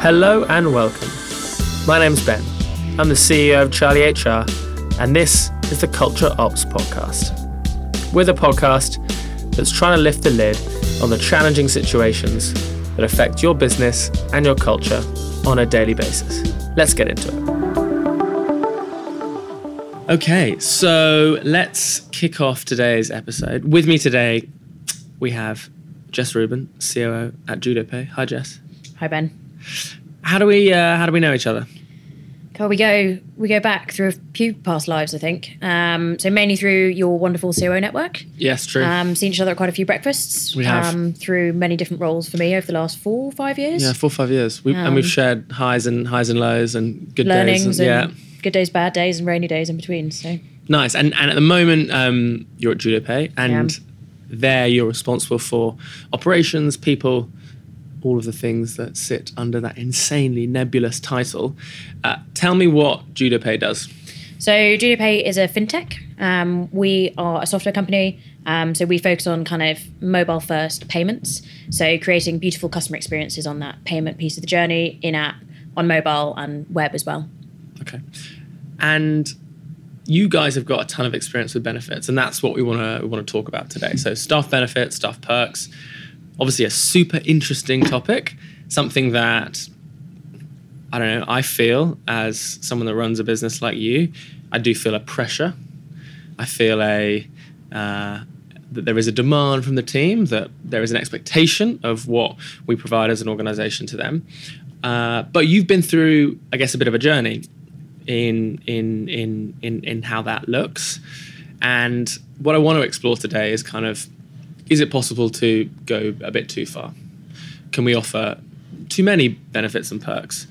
Hello and welcome. My name's Ben. I'm the CEO of Charlie HR, and this is the Culture Ops Podcast. We're the podcast that's trying to lift the lid on the challenging situations that affect your business and your culture on a daily basis. Let's get into it. Okay, so let's kick off today's episode. With me today, we have Jess Ruben, COO at JudoPay. Hi, Jess. Hi Ben. How do we uh, how do we know each other? Well, we go we go back through a few past lives, I think. Um, so mainly through your wonderful COO network. Yes, true. Um, seen each other at quite a few breakfasts. We have. Um, through many different roles for me over the last four five years. yeah, four or five years, we, and we've Um, shared highs and highs and lows and good days. and yeah, good days, bad days, and rainy days in between. So nice. And and at the moment, um, you're at Julia JudoPay, and Yeah. there you're responsible for operations, people, all of the things that sit under that insanely nebulous title. Uh, tell me what JudoPay does. So JudoPay is a fintech. Um, we are a software company. Um, so we focus on kind of mobile first payments. So creating beautiful customer experiences on that payment piece of the journey in app, on mobile and web as well. Okay. And you guys have got a ton of experience with benefits, and that's what we want to we want to talk about today. So staff benefits, staff perks, obviously a super interesting topic, something that I don't know. I feel as someone that runs a business like you, I do feel a pressure. I feel a uh, that there is a demand from the team, that there is an expectation of what we provide as an organisation to them. Uh, but you've been through, I guess, a bit of a journey in in in in in how that looks. And what I want to explore today is kind of is it possible to go a bit too far? Can we offer too many benefits and perks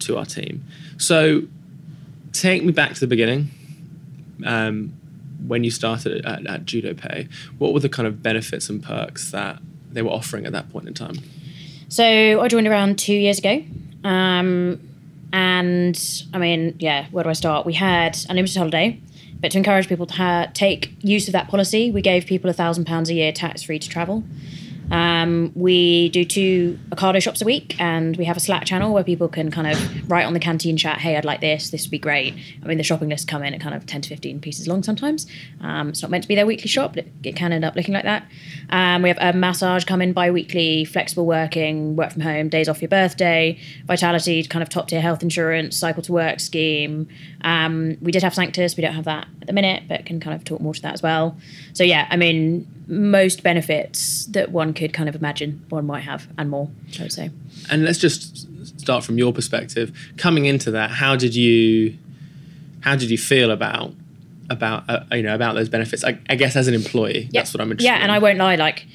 to our team? So take me back to the beginning. Um, when you started at, at JudoPay, what were the kind of benefits and perks that they were offering at that point in time? So I joined around two years ago. Um, and I mean, yeah, where do I start? We had unlimited holiday, but to encourage people to ha- take use of that policy, we gave people a thousand pounds a year tax free to travel. Um, we do two Ocado shops a week, and we have a Slack channel where people can kind of write on the canteen chat, "Hey, I'd like this. This would be great." I mean, the shopping lists come in at kind of ten to fifteen pieces long sometimes. Um, it's not meant to be their weekly shop, but it, can end up looking like that. Um, we have a massage come in bi-weekly, flexible working, work from home, days off your birthday, vitality, kind of top tier health insurance, cycle to work scheme. Um, we did have Sanctus. We don't have that at the minute, but can kind of talk more to that as well. So yeah, I mean, most benefits that one could kind of imagine one might have and more, I would say. And let's just start from your perspective. Coming into that, how did you how did you feel about about uh, you know about those benefits? I, I guess as an employee, that's what I'm interested. Yeah, and. I won't lie, like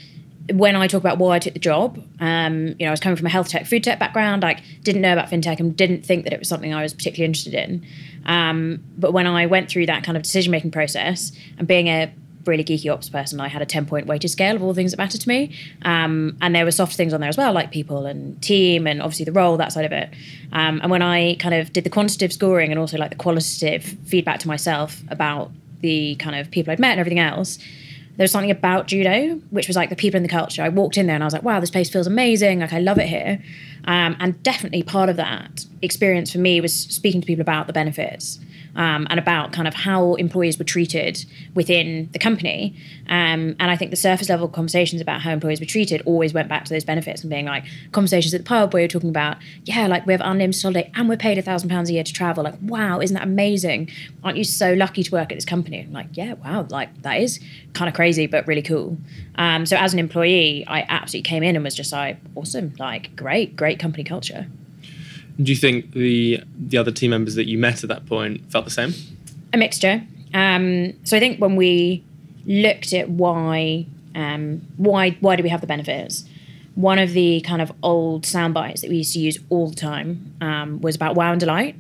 when I talk about why I took the job, um, you know, I was coming from a health tech, food tech background. Like, didn't know about fintech and didn't think that it was something I was particularly interested in. Um, but when I went through that kind of decision making process and being a really geeky ops person, I had a 10 point weighted scale of all the things that matter to me. Um, and there were soft things on there as well, like people and team and obviously the role, that side of it. Um, and when I kind of did the quantitative scoring and also like the qualitative feedback to myself about the kind of people I'd met and everything else, there was something about judo which was like the people in the culture. I walked in there and i was like wow this place feels amazing. Like i love it here. Um, and definitely part of that experience for me was speaking to people about the benefits um, and about kind of how employees were treated within the company. Um, and i think the surface level conversations about how employees were treated always went back to those benefits and being like conversations at the pub where you're talking about yeah like we have unlimited holiday and we're paid a thousand pounds a year to travel. Like wow isn't that amazing? Aren't you so lucky to work at this company? I'm like yeah wow like that is kind of crazy but really cool. Um, so as an employee i absolutely came in and was just like awesome like great great company culture Do you think the the other team members that you met at that point felt the same? a mixture. Um, so I think when we looked at why um, why why do we have the benefits, one of the kind of old sound bites that we used to use all the time um, was about wow and delight,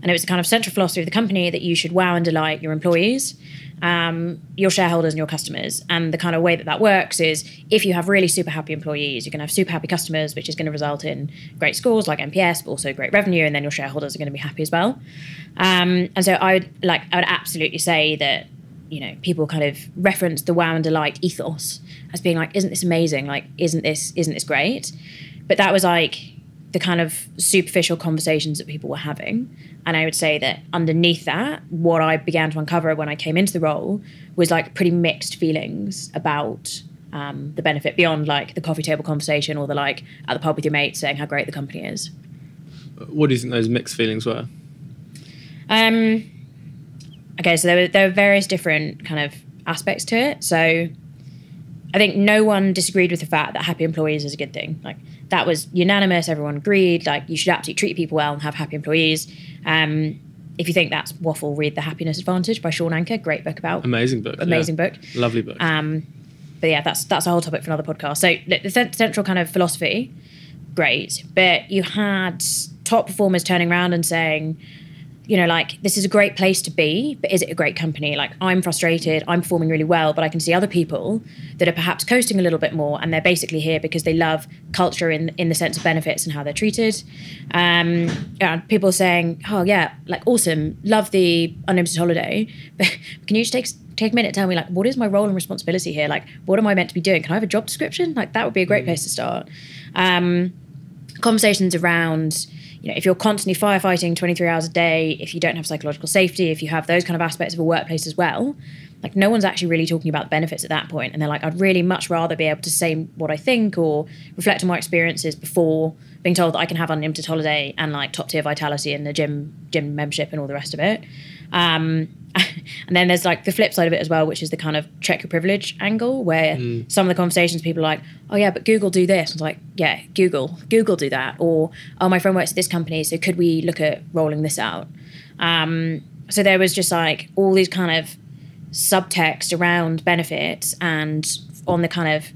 and it was the kind of central philosophy of the company that you should wow and delight your employees. Um, your shareholders and your customers. And the kind of way that that works is if you have really super happy employees, you're going to have super happy customers, which is going to result in great scores like NPS, but also great revenue, and then your shareholders are going to be happy as well. Um, and so I would like I would absolutely say that you know people kind of reference the wow and delight ethos as being like, isn't this amazing? Like, isn't this isn't this great? But that was like the kind of superficial conversations that people were having. And I would say that underneath that, what I began to uncover when I came into the role was like pretty mixed feelings about um, the benefit beyond like the coffee table conversation or the like at the pub with your mates saying how great the company is. What do you think those mixed feelings were? Um, okay, so there were, there were various different kind of aspects to it. So I think no one disagreed with the fact that happy employees is a good thing. Like that was unanimous. Everyone agreed. Like you should absolutely treat people well and have happy employees. Um, if you think that's waffle, read The Happiness Advantage by Shawn Achor. Great book about. Amazing book. Amazing yeah. book. Lovely book. Um, but yeah, that's that's a whole topic for another podcast. So the central kind of philosophy, great, but you had top performers turning around and saying, you know, like this is a great place to be, but is it a great company? Like I'm frustrated, I'm performing really well, but I can see other people that are perhaps coasting a little bit more, and they're basically here because they love culture in in the sense of benefits and how they're treated. Um, and people are saying, oh yeah, like awesome, love the unlimited holiday, but can you just take take a minute, and tell me like what is my role and responsibility here? Like what am I meant to be doing? Can I have a job description? Like that would be a great mm. place to start. Um, conversations around you know, if you're constantly firefighting 23 hours a day, if you don't have psychological safety, if you have those kind of aspects of a workplace as well, like no one's actually really talking about the benefits at that point. And they're like, I'd really much rather be able to say what I think or reflect on my experiences before being told that I can have unlimited holiday and like top tier vitality and the gym gym membership and all the rest of it. Um, and then there's like the flip side of it as well, which is the kind of check your privilege angle, where mm. some of the conversations people are like, oh yeah, but Google do this. I was like, yeah, Google, Google do that, or oh my friend works at this company, so could we look at rolling this out? Um, so there was just like all these kind of subtext around benefits and on the kind of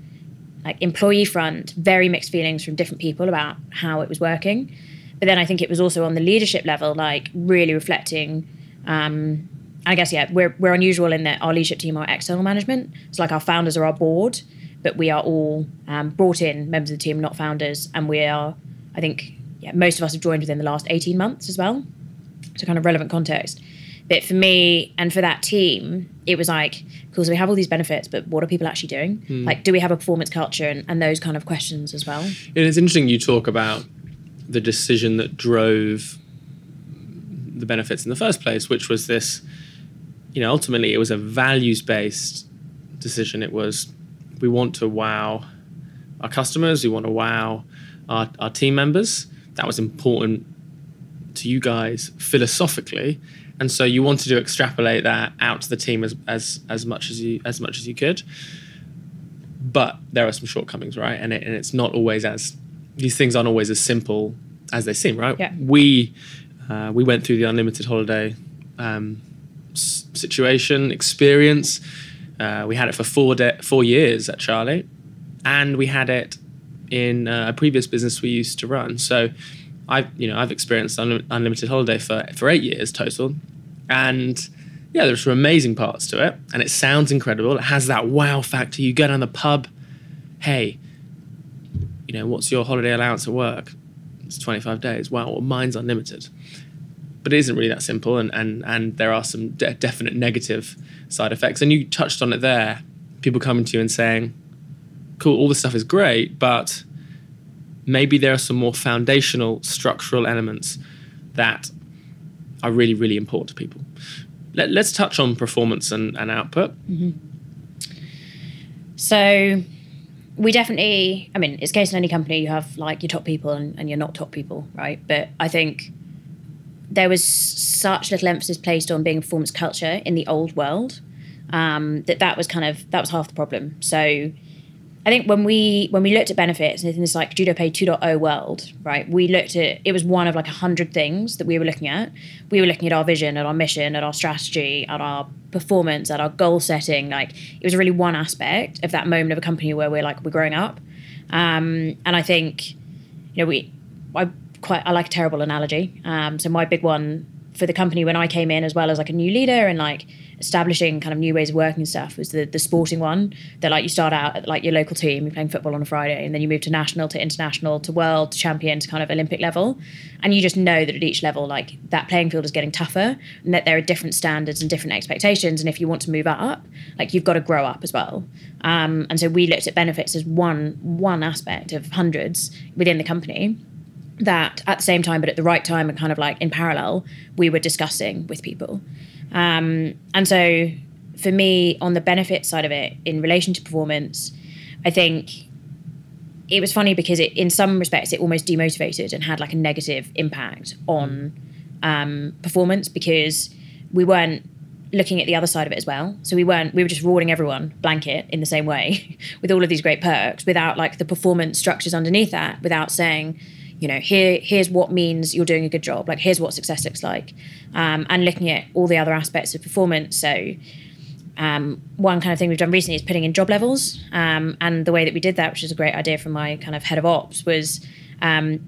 like employee front, very mixed feelings from different people about how it was working. But then I think it was also on the leadership level, like really reflecting um, I guess yeah, we're we're unusual in that our leadership team are external management. It's like our founders are our board, but we are all um, brought in members of the team, not founders, and we are. I think yeah, most of us have joined within the last eighteen months as well. So kind of relevant context. But for me and for that team, it was like, cool, so we have all these benefits, but what are people actually doing? Mm. Like, do we have a performance culture and, and those kind of questions as well? And It's interesting you talk about the decision that drove the benefits in the first place, which was this, you know, ultimately it was a values based decision. It was we want to wow our customers, we want to wow our, our team members. That was important to you guys philosophically. And so you wanted to extrapolate that out to the team as, as, as much as you as much as you could. But there are some shortcomings, right? And, it, and it's not always as these things aren't always as simple as they seem, right? Yeah. We uh, we went through the unlimited holiday um, situation experience. Uh, we had it for four de- four years at Charlie, and we had it in uh, a previous business we used to run. So, I've you know I've experienced un- unlimited holiday for for eight years total, and yeah, there's some amazing parts to it, and it sounds incredible. It has that wow factor. You go down the pub, hey, you know, what's your holiday allowance at work? It's 25 days. Wow, well, mine's unlimited but it isn't really that simple, and and and there are some de- definite negative side effects. And you touched on it there. People coming to you and saying, "Cool, all this stuff is great, but maybe there are some more foundational structural elements that are really really important to people." Let, us touch on performance and, and output. Mm-hmm. So we definitely i mean it's case in any company you have like your top people and, and your not top people right but i think there was such little emphasis placed on being a performance culture in the old world um, that that was kind of that was half the problem. So I think when we when we looked at benefits in this like JudoPay 2.0 world, right? We looked at it was one of like a hundred things that we were looking at. We were looking at our vision, at our mission, at our strategy, at our performance, at our goal setting. Like it was really one aspect of that moment of a company where we're like we're growing up. Um, and I think you know we I quite I like a terrible analogy. Um, so my big one for the company when I came in, as well as like a new leader and like establishing kind of new ways of working and stuff, was the the sporting one. That like you start out at like your local team, you're playing football on a Friday, and then you move to national, to international, to world, to champion, to kind of Olympic level, and you just know that at each level, like that playing field is getting tougher, and that there are different standards and different expectations, and if you want to move up, like you've got to grow up as well. Um, and so we looked at benefits as one one aspect of hundreds within the company that at the same time, but at the right time and kind of like in parallel, we were discussing with people. Um, and so for me, on the benefit side of it, in relation to performance, I think it was funny because it, in some respects, it almost demotivated and had like a negative impact on um, performance because we weren't looking at the other side of it as well. So we weren't we were just rewarding everyone blanket in the same way with all of these great perks without like the performance structures underneath that, without saying, you know, here here's what means you're doing a good job. Like here's what success looks like, um, and looking at all the other aspects of performance. So. Um, one kind of thing we've done recently is putting in job levels, um, and the way that we did that, which is a great idea from my kind of head of ops, was um,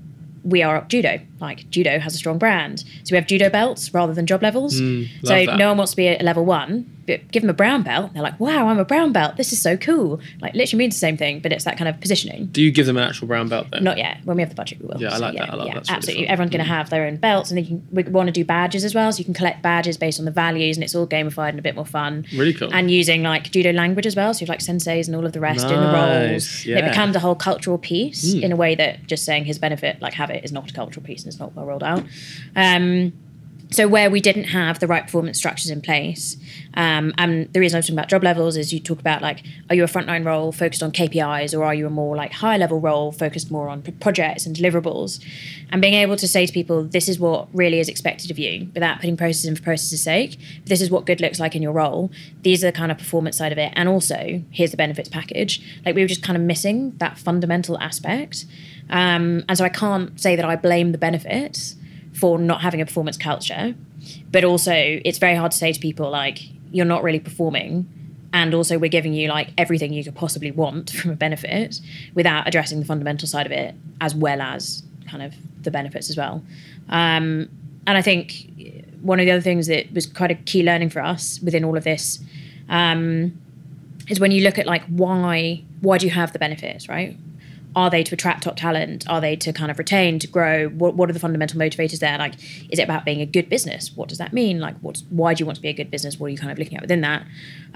we are judo. Like judo has a strong brand, so we have judo belts rather than job levels. Mm, so that. no one wants to be a level one, give them a brown belt. They're like, "Wow, I'm a brown belt. This is so cool." Like literally means the same thing, but it's that kind of positioning. Do you give them an actual brown belt then? Not yet. When we have the budget, we will. Yeah, I like that. I like yeah, that. Really absolutely. fun. Everyone's going to have their own belts, and they can, we want to do badges as well. So you can collect badges based on the values, and it's all gamified and a bit more fun. Really cool. And using like judo language as well. So you've like senseis and all of the rest doing the roles. yeah. It becomes a whole cultural piece in a way that just saying his benefit, like have it, is not a cultural piece and it's not well rolled out. Um, so where we didn't have the right performance structures in place, um, and the reason I was talking about job levels is you talk about like, are you a frontline role focused on KPIs, or are you a more like high level role focused more on projects and deliverables, and being able to say to people, this is what really is expected of you, without putting processes in for processes' sake. This is what good looks like in your role. These are the kind of performance side of it, and also here's the benefits package. Like we were just kind of missing that fundamental aspect, um, and so I can't say that I blame the benefits for not having a performance culture. But also, it's very hard to say to people, like, you're not really performing. And also, we're giving you like everything you could possibly want from a benefit without addressing the fundamental side of it, as well as kind of the benefits as well. Um, and I think one of the other things that was quite a key learning for us within all of this um, is when you look at like why why do you have the benefits, right? Are they to attract top talent? Are they to kind of retain, to grow? What, what are the fundamental motivators there? Like, is it about being a good business? What does that mean? Like, what's, why do you want to be a good business? What are you kind of looking at within that?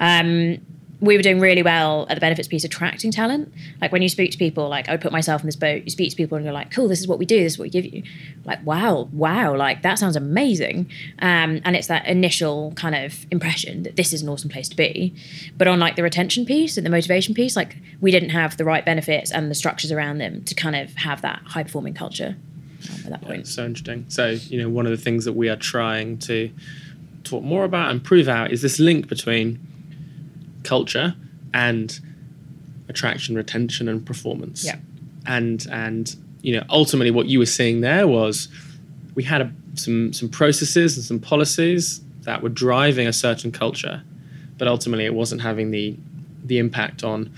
Um, we were doing really well at the benefits piece attracting talent. Like when you speak to people, like I would put myself in this boat, you speak to people and you're like, cool, this is what we do, this is what we give you. Like, wow, wow, like that sounds amazing. Um, and it's that initial kind of impression that this is an awesome place to be. But on like the retention piece and the motivation piece, like we didn't have the right benefits and the structures around them to kind of have that high performing culture at that point. So interesting. So, you know, one of the things that we are trying to talk more about and prove out is this link between culture and attraction, retention, and performance. Yeah. And and you know, ultimately, what you were seeing there was we had a, some some processes and some policies that were driving a certain culture, but ultimately, it wasn't having the the impact on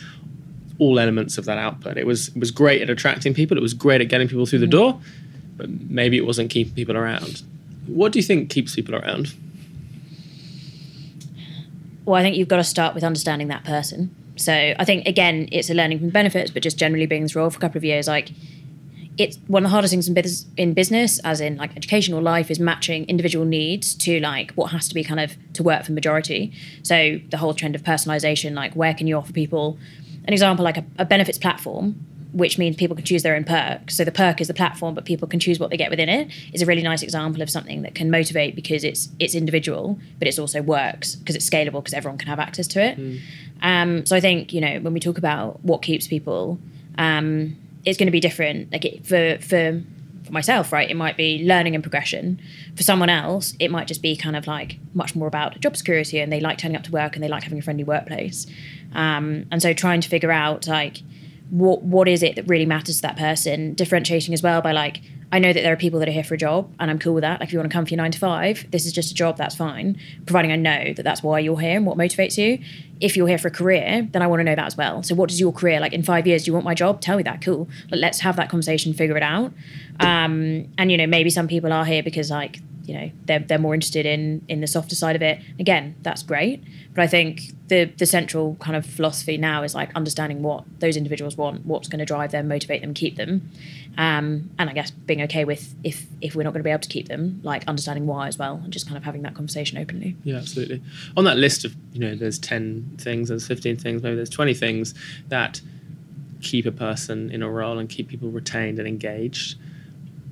all elements of that output. It was it was great at attracting people. It was great at getting people through the mm. door, but maybe it wasn't keeping people around. What do you think keeps people around? Well, I think you've got to start with understanding that person. So I think again, it's a learning from benefits, but just generally being in this role for a couple of years, like it's one of the hardest things in, bus- in business, as in like educational life, is matching individual needs to like what has to be kind of to work for majority. So the whole trend of personalization, like where can you offer people an example like a, a benefits platform, which means people can choose their own perk. So the perk is the platform, but people can choose what they get within it. Is a really nice example of something that can motivate because it's it's individual, but it's also works because it's scalable because everyone can have access to it. Um, so I think you know when we talk about what keeps people, um, it's going to be different. Like it, for for for myself, right? It might be learning and progression. For someone else, it might just be kind of like much more about job security, and they like turning up to work and they like having a friendly workplace. Um, and so trying to figure out like what what is it that really matters to that person, differentiating as well by like I know that there are people that are here for a job, and I'm cool with that. Like if you want to come for your nine to five, this is just a job, that's fine. Providing I know that that's why you're here and what motivates you. If you're here for a career, then I want to know that as well. So what does your career like in five years? Do you want my job? Tell me that. Cool. Let's have that conversation, figure it out. Um, and you know maybe some people are here because like you know they're, they're more interested in in the softer side of it again that's great but i think the the central kind of philosophy now is like understanding what those individuals want what's going to drive them motivate them keep them um, and i guess being okay with if if we're not going to be able to keep them like understanding why as well and just kind of having that conversation openly Yeah, absolutely. On that list of, you know, there's 10 things, there's 15 things, maybe there's 20 things that keep a person in a role and keep people retained and engaged.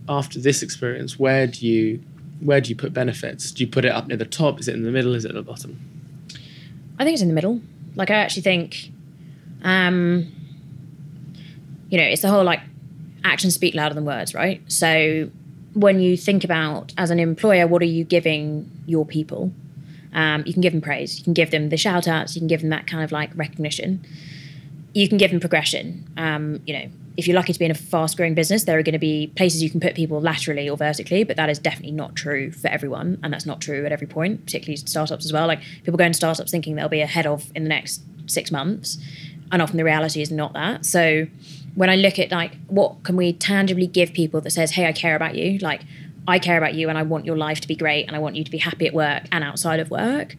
after this experience, where do you where do you put benefits? Do you put it up near the top? Is it in the middle? Is it at the bottom? I think it's in the middle. Like I actually think, um, you know, it's the whole like actions speak louder than words, right? So when you think about as an employer, what are you giving your people? Um, you can give them praise. You can give them the shout outs. You can give them that kind of like recognition. You can give them progression. Um, you know, if you're lucky to be in a fast growing business, there are going to be places you can put people laterally or vertically, but that is definitely not true for everyone. And that's not true at every point, particularly startups as well. Like people go into startups thinking they'll be ahead of in the next six months. And often the reality is not that. So when I look at like what can we tangibly give people that says, hey, I care about you, like I care about you and I want your life to be great and I want you to be happy at work and outside of work.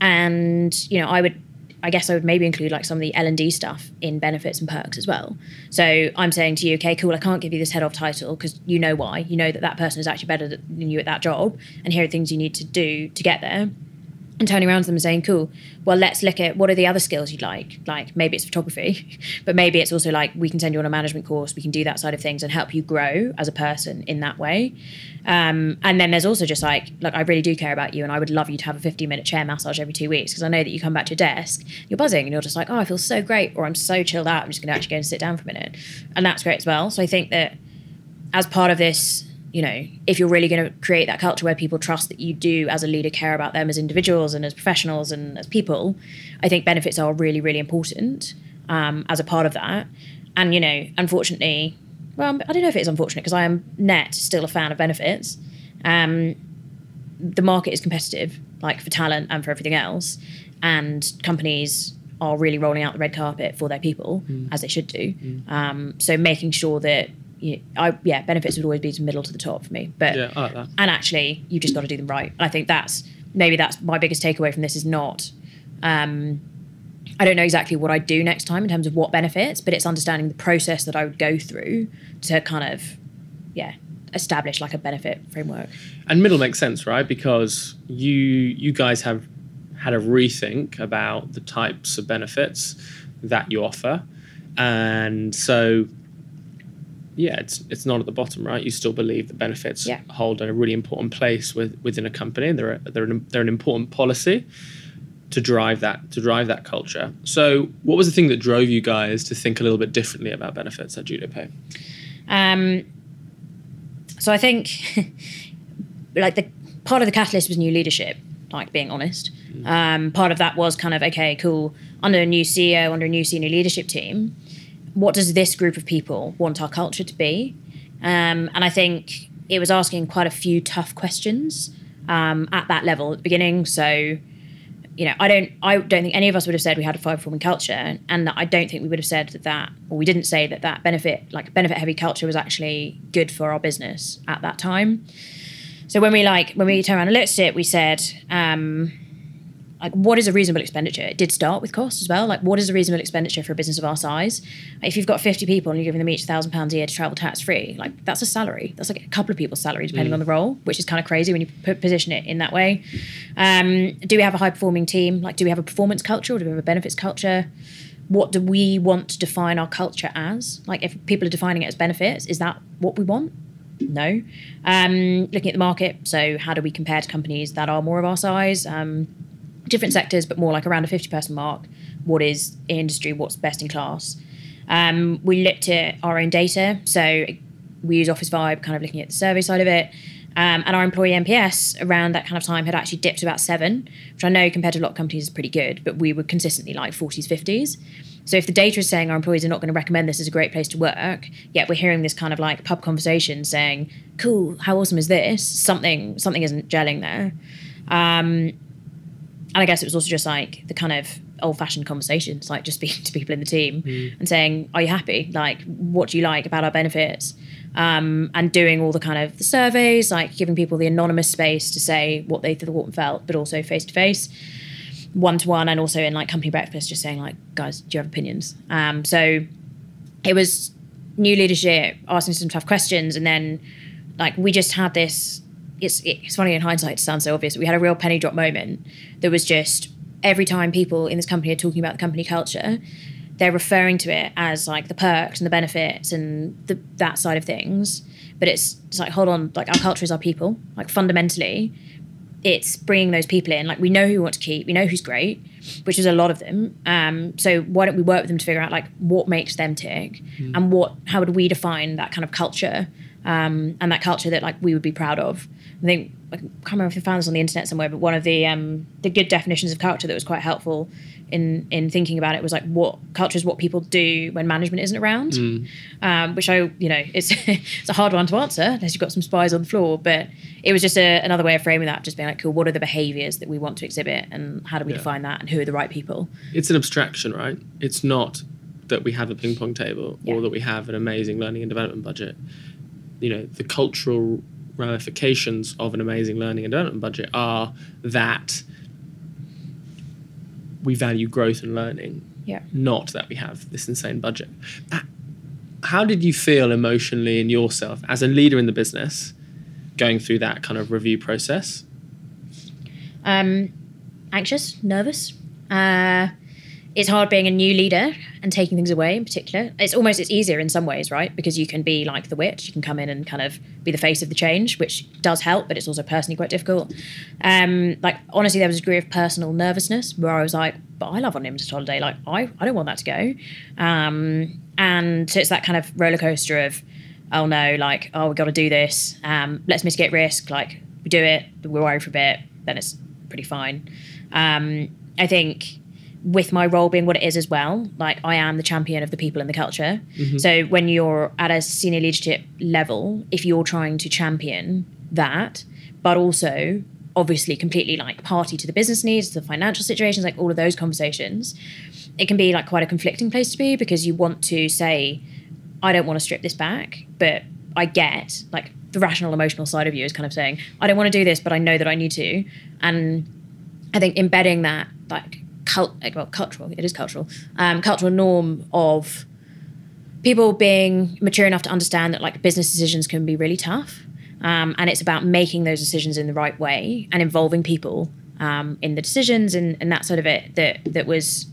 And, you know, I would I guess I would maybe include like some of the L and D stuff in benefits and perks as well. So I'm saying to you, okay, cool, I can't give you this head off title because you know why. You know that that person is actually better than you at that job, and here are things you need to do to get there and turning around to them and saying, cool, well, let's look at what are the other skills you'd like? Like maybe it's photography, but maybe it's also like we can send you on a management course, we can do that side of things and help you grow as a person in that way. Um, and then there's also just like, look, I really do care about you and I would love you to have a 15 minute chair massage every two weeks because I know that you come back to your desk, you're buzzing and you're just like, oh, I feel so great or I'm so chilled out, I'm just going to actually go and sit down for a minute. And that's great as well. So I think that as part of this you know, if you're really going to create that culture where people trust that you do, as a leader, care about them as individuals and as professionals and as people, I think benefits are really, really important um, as a part of that. And, you know, unfortunately, well, I don't know if it's unfortunate because I am net still a fan of benefits. Um, the market is competitive, like for talent and for everything else. And companies are really rolling out the red carpet for their people, mm. as they should do. Mm. Um, so making sure that you, I yeah, benefits would always be to middle to the top for me. But yeah, I like. And actually, you just got to do them right. And I think that's maybe that's my biggest takeaway from this is not. Um, I don't know exactly what I'd do next time in terms of what benefits, but it's understanding the process that I would go through to kind of, yeah, establish like a benefit framework. And middle makes sense, right? Because you you guys have had a rethink about the types of benefits that you offer, and so yeah, it's it's not at the bottom, right? You still believe the benefits yeah. hold a really important place with, within a company. They're a, they're an, they're an important policy to drive that to drive that culture. So, what was the thing that drove you guys to think a little bit differently about benefits at JudoPay? Um, so I think like the part of the catalyst was new leadership. Like being honest, mm. um, part of that was kind of okay, cool. Under a new CEO, under a new senior leadership team, what does this group of people want our culture to be? Um, and I think it was asking quite a few tough questions um, at that level at the beginning. So, you know, I don't, I don't think any of us would have said we had a five performing culture, and I don't think we would have said that that, or we didn't say that that benefit, like benefit heavy culture, was actually good for our business at that time. So when we like when we turned around and looked at it, we said. Um, like what is a reasonable expenditure? It did start with cost as well. Like what is a reasonable expenditure for a business of our size? If you've got 50 people and you're giving them each thousand pounds a year to travel tax free, like that's a salary. That's like a couple of people's salary depending mm. on the role, which is kind of crazy when you put, position it in that way. Um, do we have a high performing team? Like do we have a performance culture or do we have a benefits culture? What do we want to define our culture as? Like if people are defining it as benefits, is that what we want? No. Um, looking at the market, so how do we compare to companies that are more of our size? Um, different sectors, but more like around a 50 person mark. What is industry? What's best in class? Um, we looked at our own data. So we use Officevibe, kind of looking at the survey side of it. Um, and our employee NPS around that kind of time had actually dipped to about seven, which I know compared to a lot of companies is pretty good, but we were consistently like 40s, 50s. So if the data is saying our employees are not going to recommend this as a great place to work, yet we're hearing this kind of like pub conversation saying, "Cool, how awesome is this?" Something something isn't gelling there. Um, and I guess it was also just like the kind of old fashioned conversations, like just speaking to people in the team mm. and saying, Are you happy? Like, what do you like about our benefits? Um, and doing all the kind of the surveys, like giving people the anonymous space to say what they thought and felt, but also face to face, one to one, and also in like company breakfast, just saying, like, guys, do you have opinions? Um, so it was new leadership, asking some tough questions, and then like we just had this it's it's funny in hindsight to sound so obvious. we had a real penny drop moment. There was just every time people in this company are talking about the company culture, they're referring to it as like the perks and the benefits and the, that side of things. But it's, it's like, hold on, like our culture is our people. Like fundamentally, it's bringing those people in. Like we know who we want to keep, we know who's great, which is a lot of them. Um, so why don't we work with them to figure out like what makes them tick and what how would we define that kind of culture um, and that culture that like we would be proud of. I think I can't remember if I found this on the internet somewhere, but one of the um, the good definitions of culture that was quite helpful in in thinking about it was like what culture is what people do when management isn't around, um, which I you know it's it's a hard one to answer unless you've got some spies on the floor, but it was just a, another way of framing that, just being like, cool, what are the behaviours that we want to exhibit, and how do we Yeah. define that, and who are the right people? It's an abstraction, right? It's not that we have a ping pong table Yeah. or that we have an amazing learning and development budget. You know, the cultural ramifications of an amazing learning and development budget are that we value growth and learning, Yeah. not that we have this insane budget. How did you feel emotionally in yourself as a leader in the business going through that kind of review process? Um, anxious, nervous. Uh, it's hard being a new leader and taking things away in particular. It's almost it's easier in some ways, right? Because you can be like the witch. You can come in and kind of be the face of the change, which does help, but it's also personally quite difficult. Um, like honestly, there was a degree of personal nervousness where I was like, "But I love on him unlimited holiday. Like I, I don't want that to go." Um, and so it's that kind of roller coaster of, "Oh no, like oh we got to do this. Um, let's mitigate risk. Like we do it. We're worried for a bit. Then it's pretty fine." Um, I think with my role being what it is as well, like I am the champion of the people and the culture. Mm-hmm. So when you're at a senior leadership level, if you're trying to champion that, but also obviously completely like party to the business needs, the financial situations, like all of those conversations, it can be like quite a conflicting place to be because you want to say, I don't want to strip this back, but I get like the rational emotional side of you is kind of saying, I don't want to do this, but I know that I need to. And I think embedding that like cult, well, cultural, it is cultural, um, cultural norm of people being mature enough to understand that like business decisions can be really tough, um, and it's about making those decisions in the right way and involving people um, in the decisions and, and that sort of it that that was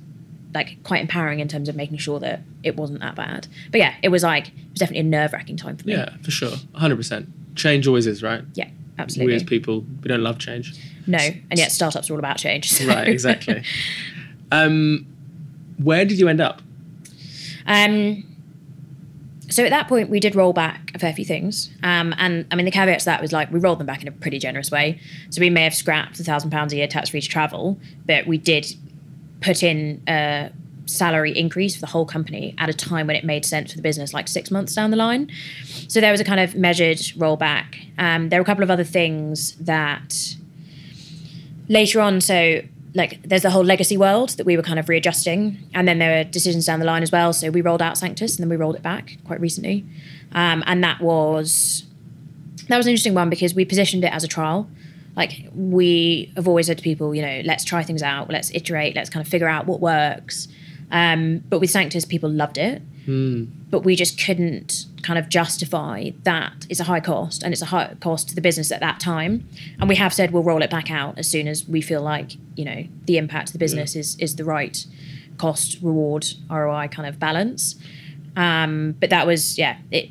like quite empowering in terms of making sure that it wasn't that bad. But yeah, it was like it was definitely a nerve wracking time for me. Yeah, for sure. 100%. Change always is, right? Yeah, absolutely. We as people, we don't love change. No, and yet startups are all about change. so- Right, exactly. um, where did you end up? Um, so at that point, we did roll back a fair few things. Um, and I mean, the caveat to that was like we rolled them back in a pretty generous way. So we may have scrapped a thousand pounds a year tax free to travel, but we did put in a salary increase for the whole company at a time when it made sense for the business, like six months down the line. So there was a kind of measured rollback. Um, there were a couple of other things that later on, so like there's the whole legacy world that we were kind of readjusting, and then there were decisions down the line as well. So we rolled out Sanctus, and then we rolled it back quite recently, um, and that was that was an interesting one because we positioned it as a trial. Like we have always said to people, you know, let's try things out, let's iterate, let's kind of figure out what works. Um, but with Sanctus, people loved it, but we just couldn't kind of justify that it's a high cost and it's a high cost to the business at that time. And we have said we'll roll it back out as soon as we feel like you know the impact to the business is is the right cost reward ROI kind of balance. Um, but that was yeah, it.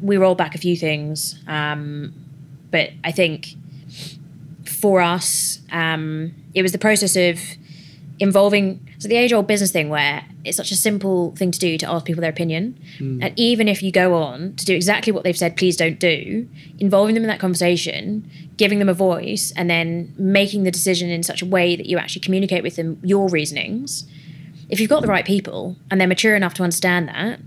We rolled back a few things, um, but I think for us, um, it was the process of involving so the age old business thing where it's such a simple thing to do to ask people their opinion. And even if you go on to do exactly what they've said please don't do involving them in that conversation giving them a voice and then making the decision in such a way that you actually communicate with them your reasonings if you've got the right people and they're mature enough to understand that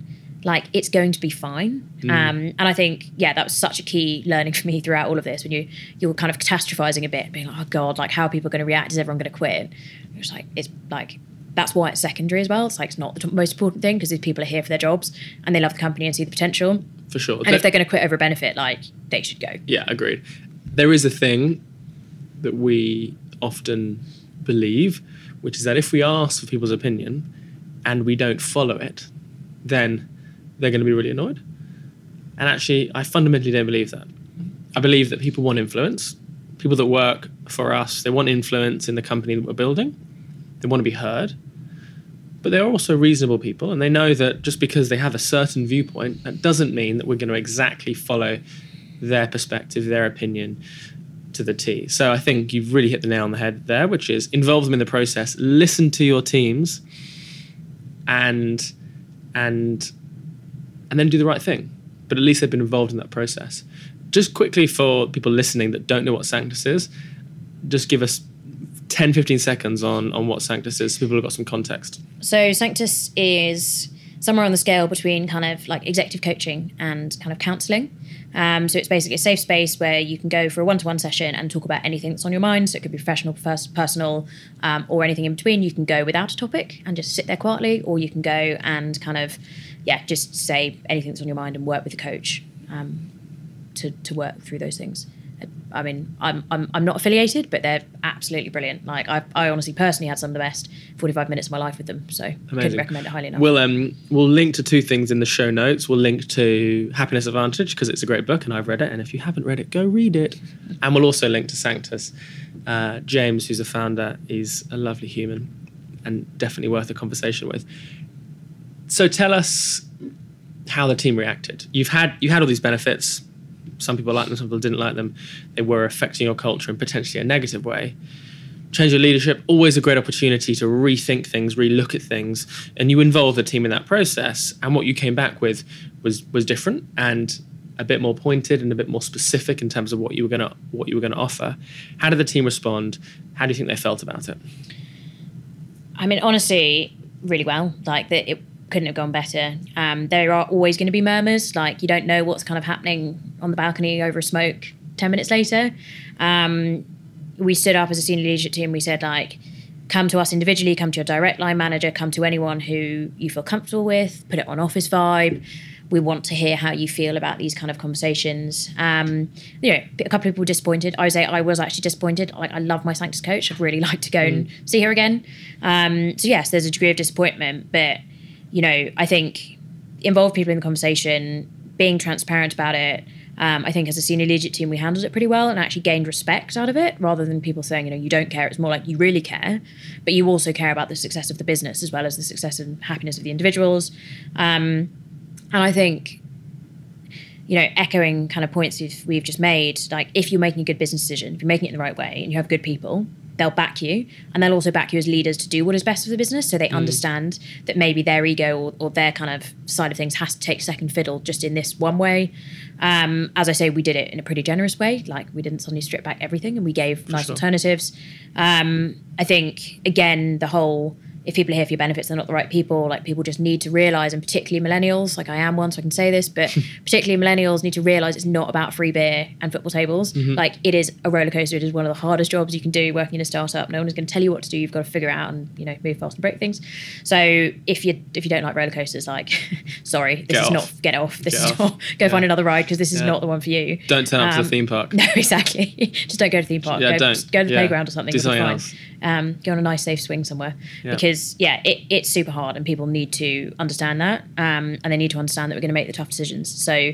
like it's going to be fine. Um, and i think yeah that was such a key learning for me throughout all of this. When you you're kind of catastrophizing a bit being like oh god like how are people going to react? Is everyone going to quit it's like it's like that's why it's secondary as well it's like it's not the most important thing because these people are here for their jobs and they love the company and see the potential For sure. and if they're going to quit over a benefit like they should go Yeah, agreed. There is a thing that we often believe, which is that if we ask for people's opinion and we don't follow it, then they're going to be really annoyed. And actually, I fundamentally don't believe that. I believe that people want influence. People that work for us, they want influence in the company that we're building. They want to be heard. But they're also reasonable people, and they know that just because they have a certain viewpoint, that doesn't mean that we're going to exactly follow their perspective, their opinion to the T. So I think you've really hit the nail on the head there, which is involve them in the process, listen to your teams, and and and then do the right thing. But at least they've been involved in that process. Just quickly for people listening that don't know what Sanctus is, just give us 10, 15 seconds on, on what Sanctus is so people have got some context. So Sanctus is somewhere on the scale between kind of like executive coaching and kind of counselling. Um, so it's basically a safe space where you can go for a one-to-one session and talk about anything that's on your mind. So it could be professional, personal, um, or anything in between. You can go without a topic and just sit there quietly, or you can go and kind of, yeah, just say anything that's on your mind and work with the coach um, to to work through those things. I mean, I'm, I'm, I'm not affiliated, but they're absolutely brilliant. Like I, I honestly personally had some of the best 45 minutes of my life with them. So Amazing. couldn't recommend it highly enough. We'll um we'll link to two things in the show notes. We'll link to Happiness Advantage because it's a great book and I've read it. And if you haven't read it, go read it. And we'll also link to Sanctus. Uh, James, who's the founder, is a lovely human and definitely worth a conversation with. So tell us how the team reacted. You've had you had all these benefits some people liked them, some people didn't like them. They were affecting your culture in potentially a negative way. Change of leadership, always a great opportunity to rethink things, relook at things, and you involve the team in that process. And what you came back with was was different and a bit more pointed and a bit more specific in terms of what you were gonna what you were gonna offer. How did the team respond? How do you think they felt about it? I mean, honestly, really well. Like that, it couldn't have gone better. Um, there are always going to be murmurs, like you don't know what's kind of happening on the balcony over a smoke 10 minutes later. Um, we stood up as a senior leadership team. We said, like, come to us individually, come to your direct line manager, come to anyone who you feel comfortable with, put it on Officevibe. We want to hear how you feel about these kind of conversations. Um, you know, a couple of people disappointed. I say I was actually disappointed. Like, I love my Sanctus coach. I'd really like to go mm. and see her again. Um, so yes, there's a degree of disappointment, but you know, I think involve people in the conversation, being transparent about it. Um, I think as a senior leadership team, we handled it pretty well and actually gained respect out of it rather than people saying, you know, you don't care. It's more like you really care, but you also care about the success of the business as well as the success and happiness of the individuals. Um, and I think, you know, echoing kind of points we've, we've just made, like if you're making a good business decision, if you're making it in the right way and you have good people, they'll back you and they'll also back you as leaders to do what is best for the business so they mm. understand that maybe their ego or, or, their kind of side of things has to take second fiddle just in this one way um, as i say we did it in a pretty generous way like we didn't suddenly strip back everything and we gave for nice sure. alternatives um, i think again the whole if people are here for your benefits, they're not the right people. Like people just need to realize, and particularly millennials, like I am one, so I can say this, but particularly millennials need to realize it's not about free beer and football tables. Mm-hmm. Like it is a roller coaster. It is one of the hardest jobs you can do working in a startup. No one is going to tell you what to do. You've got to figure out and you know move fast and break things. So if you if you don't like roller coasters, like sorry, this get is off. not get off. This get is off. not go yeah. find another ride because this is yeah. not the one for you. Don't turn up um, to the um, theme park. No, exactly. just don't go to the theme park. Yeah, go, don't. go to the yeah. playground or something. Do something else um, go on a nice safe swing somewhere. Yeah. because yeah it, it's super hard and people need to understand that um, and they need to understand that we're going to make the tough decisions. So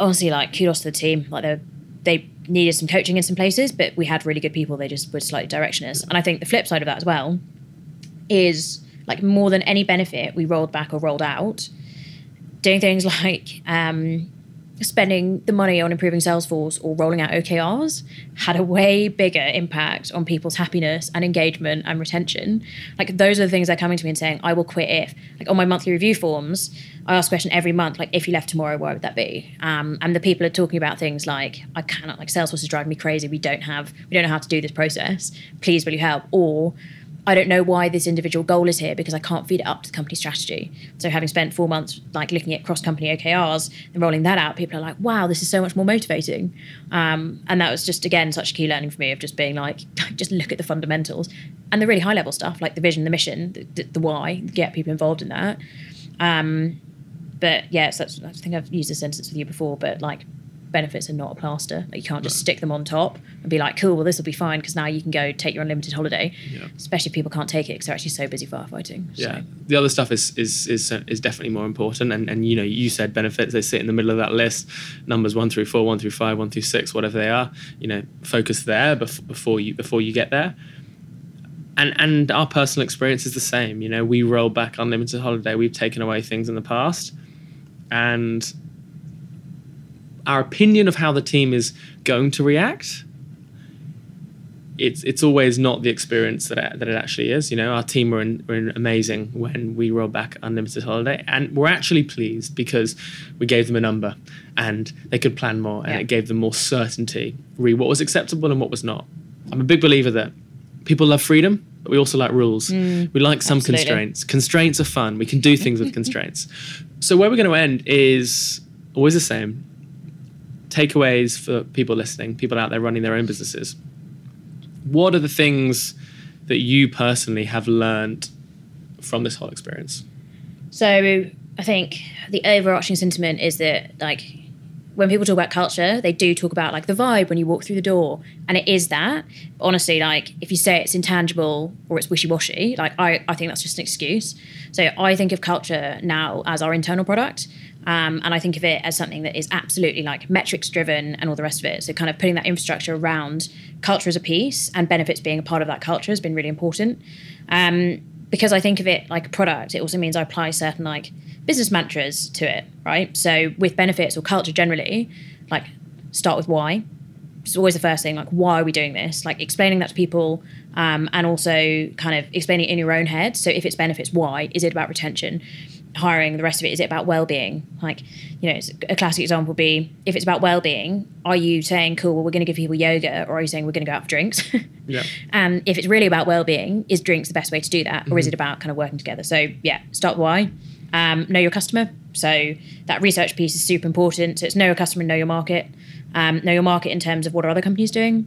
honestly like kudos to the team. Like they they needed some coaching in some places but we had really good people. They just were slightly directioners. And i think the flip side of that as well is like more than any benefit we rolled back or rolled out doing things like um, spending the money on improving Salesforce or rolling out OKRs had a way bigger impact on people's happiness and engagement and retention. Like those are the things they're coming to me and saying, I will quit if. Like on my monthly review forms, I ask a question every month, like if you left tomorrow, where would that be? Um, and the people are talking about things like, I cannot, like Salesforce is driving me crazy. We don't have, we don't know how to do this process. Please, will you help? Or I don't know why this individual goal is here because I can't feed it up to the company strategy. So having spent four months like looking at cross company OKRs and rolling that out, people are like, wow, this is so much more motivating. Um, and that was just again such a key learning for me of just being like, just look at the fundamentals and the really high level stuff like the vision, the mission, the, the why, get people involved in that. Um, but yeah, so I think I've used this sentence with you before, but like benefits are not a plaster. Like you can't just stick them on top and be like, cool, well, this will be fine because now you can go take your unlimited holiday. Yeah. Especially if people can't take it because they're actually so busy firefighting. Yeah. So. The other stuff is is is uh, is definitely more important. And and you know, you said benefits, they sit in the middle of that list. Numbers one through four, one through five, one through six, whatever they are. You know, focus there before you before you get there. and and our personal experience is the same. You know, we roll back unlimited holiday. We've taken away things in the past, and our opinion of how the team is going to react it's it's always not the experience that it, that it actually is. You know, our team were, in, were in amazing when we rolled back unlimited holiday, and we're actually pleased because we gave them a number and they could plan more, and Yeah. it gave them more certainty, re what was acceptable and what was not. I'm a big believer that people love freedom, but we also like rules. Mm. we like some absolutely. constraints. Constraints are fun. We can do things with constraints. So where we're going to end is always the same. Takeaways for people listening, people out there running their own businesses what are the things that you personally have learned from this whole experience? So I think the overarching sentiment is that like when people talk about culture, they do talk about like the vibe when you walk through the door, and it is that. Honestly, like if you say it's intangible or it's wishy washy, like I I think that's just an excuse. So I think of culture now as our internal product. Um, and I think of it as something that is absolutely like metrics driven and all the rest of it. So, kind of putting that infrastructure around culture as a piece and benefits being a part of that culture has been really important. Um, because I think of it like a product, it also means I apply certain like business mantras to it, right? So with benefits or culture generally, like start with why. It's always the first thing, like why are we doing this? Like explaining that to people, um, and also kind of explaining it in your own head. So if it's benefits, why? Is it about retention? Hiring, the rest of it, is it about well-being? Like, you know, it's- a classic example would be if it's about well-being, are you saying, cool, well, we're going to give people yoga, or are you saying we're going to go out for drinks? Yeah. Um, if it's really about well-being, is drinks the best way to do that, or is it about kind of working together? So yeah, start why. Um, know your customer. So that research piece is super important. So it's know your customer, and know your market. Um, know your market in terms of what are other companies doing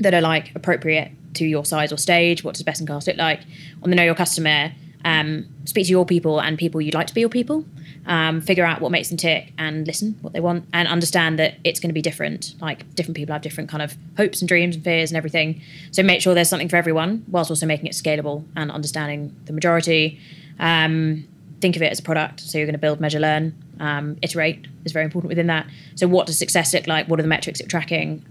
that are like appropriate to your size or stage. What does best in class look like? On the know your customer, um, speak to your people and people you'd like to be your people. Um, figure out what makes them tick and listen what they want and understand that it's going to be different. Like different people have different kind of hopes and dreams and fears and everything. So make sure there's something for everyone whilst also making it scalable and understanding the majority. Um, think of it as a product. So you're going to build, measure, learn, um, iterate is very important within that. So what does success look like? What are the metrics you're tracking?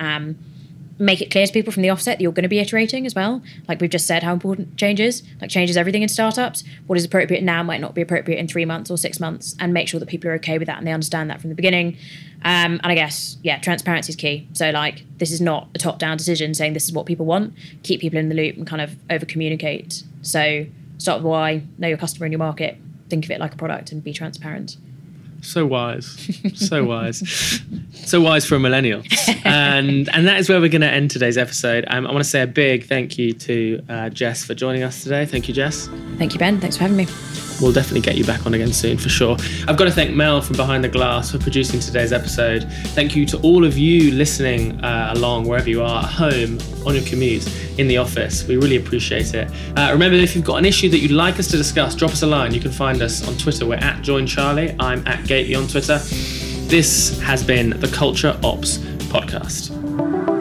Make it clear to people from the offset that you're going to be iterating as well. Like we've just said, how important change is. Like changes everything in startups. What is appropriate now might not be appropriate in three months or six months, and make sure that people are okay with that and they understand that from the beginning. Um, and I guess yeah, transparency is key. So like this is not a top-down decision saying this is what people want. Keep people in the loop and kind of over communicate. So start with why, know your customer and your market. Think of it like a product and be transparent. So wise, so wise, so wise for a millennial, and and that is where we're going to end today's episode. Um, I want to say a big thank you to uh, Jess for joining us today. Thank you, Jess. Thank you, Ben. Thanks for having me. We'll definitely get you back on again soon for sure. I've got to thank Mel from Behind the Glass for producing today's episode. Thank you to all of you listening uh, along wherever you are, at home, on your commute, in the office. We really appreciate it. Uh, remember, if you've got an issue that you'd like us to discuss, drop us a line. You can find us on Twitter. We're at Join Charlie. I'm at Gateley on Twitter. This has been the Culture Ops Podcast.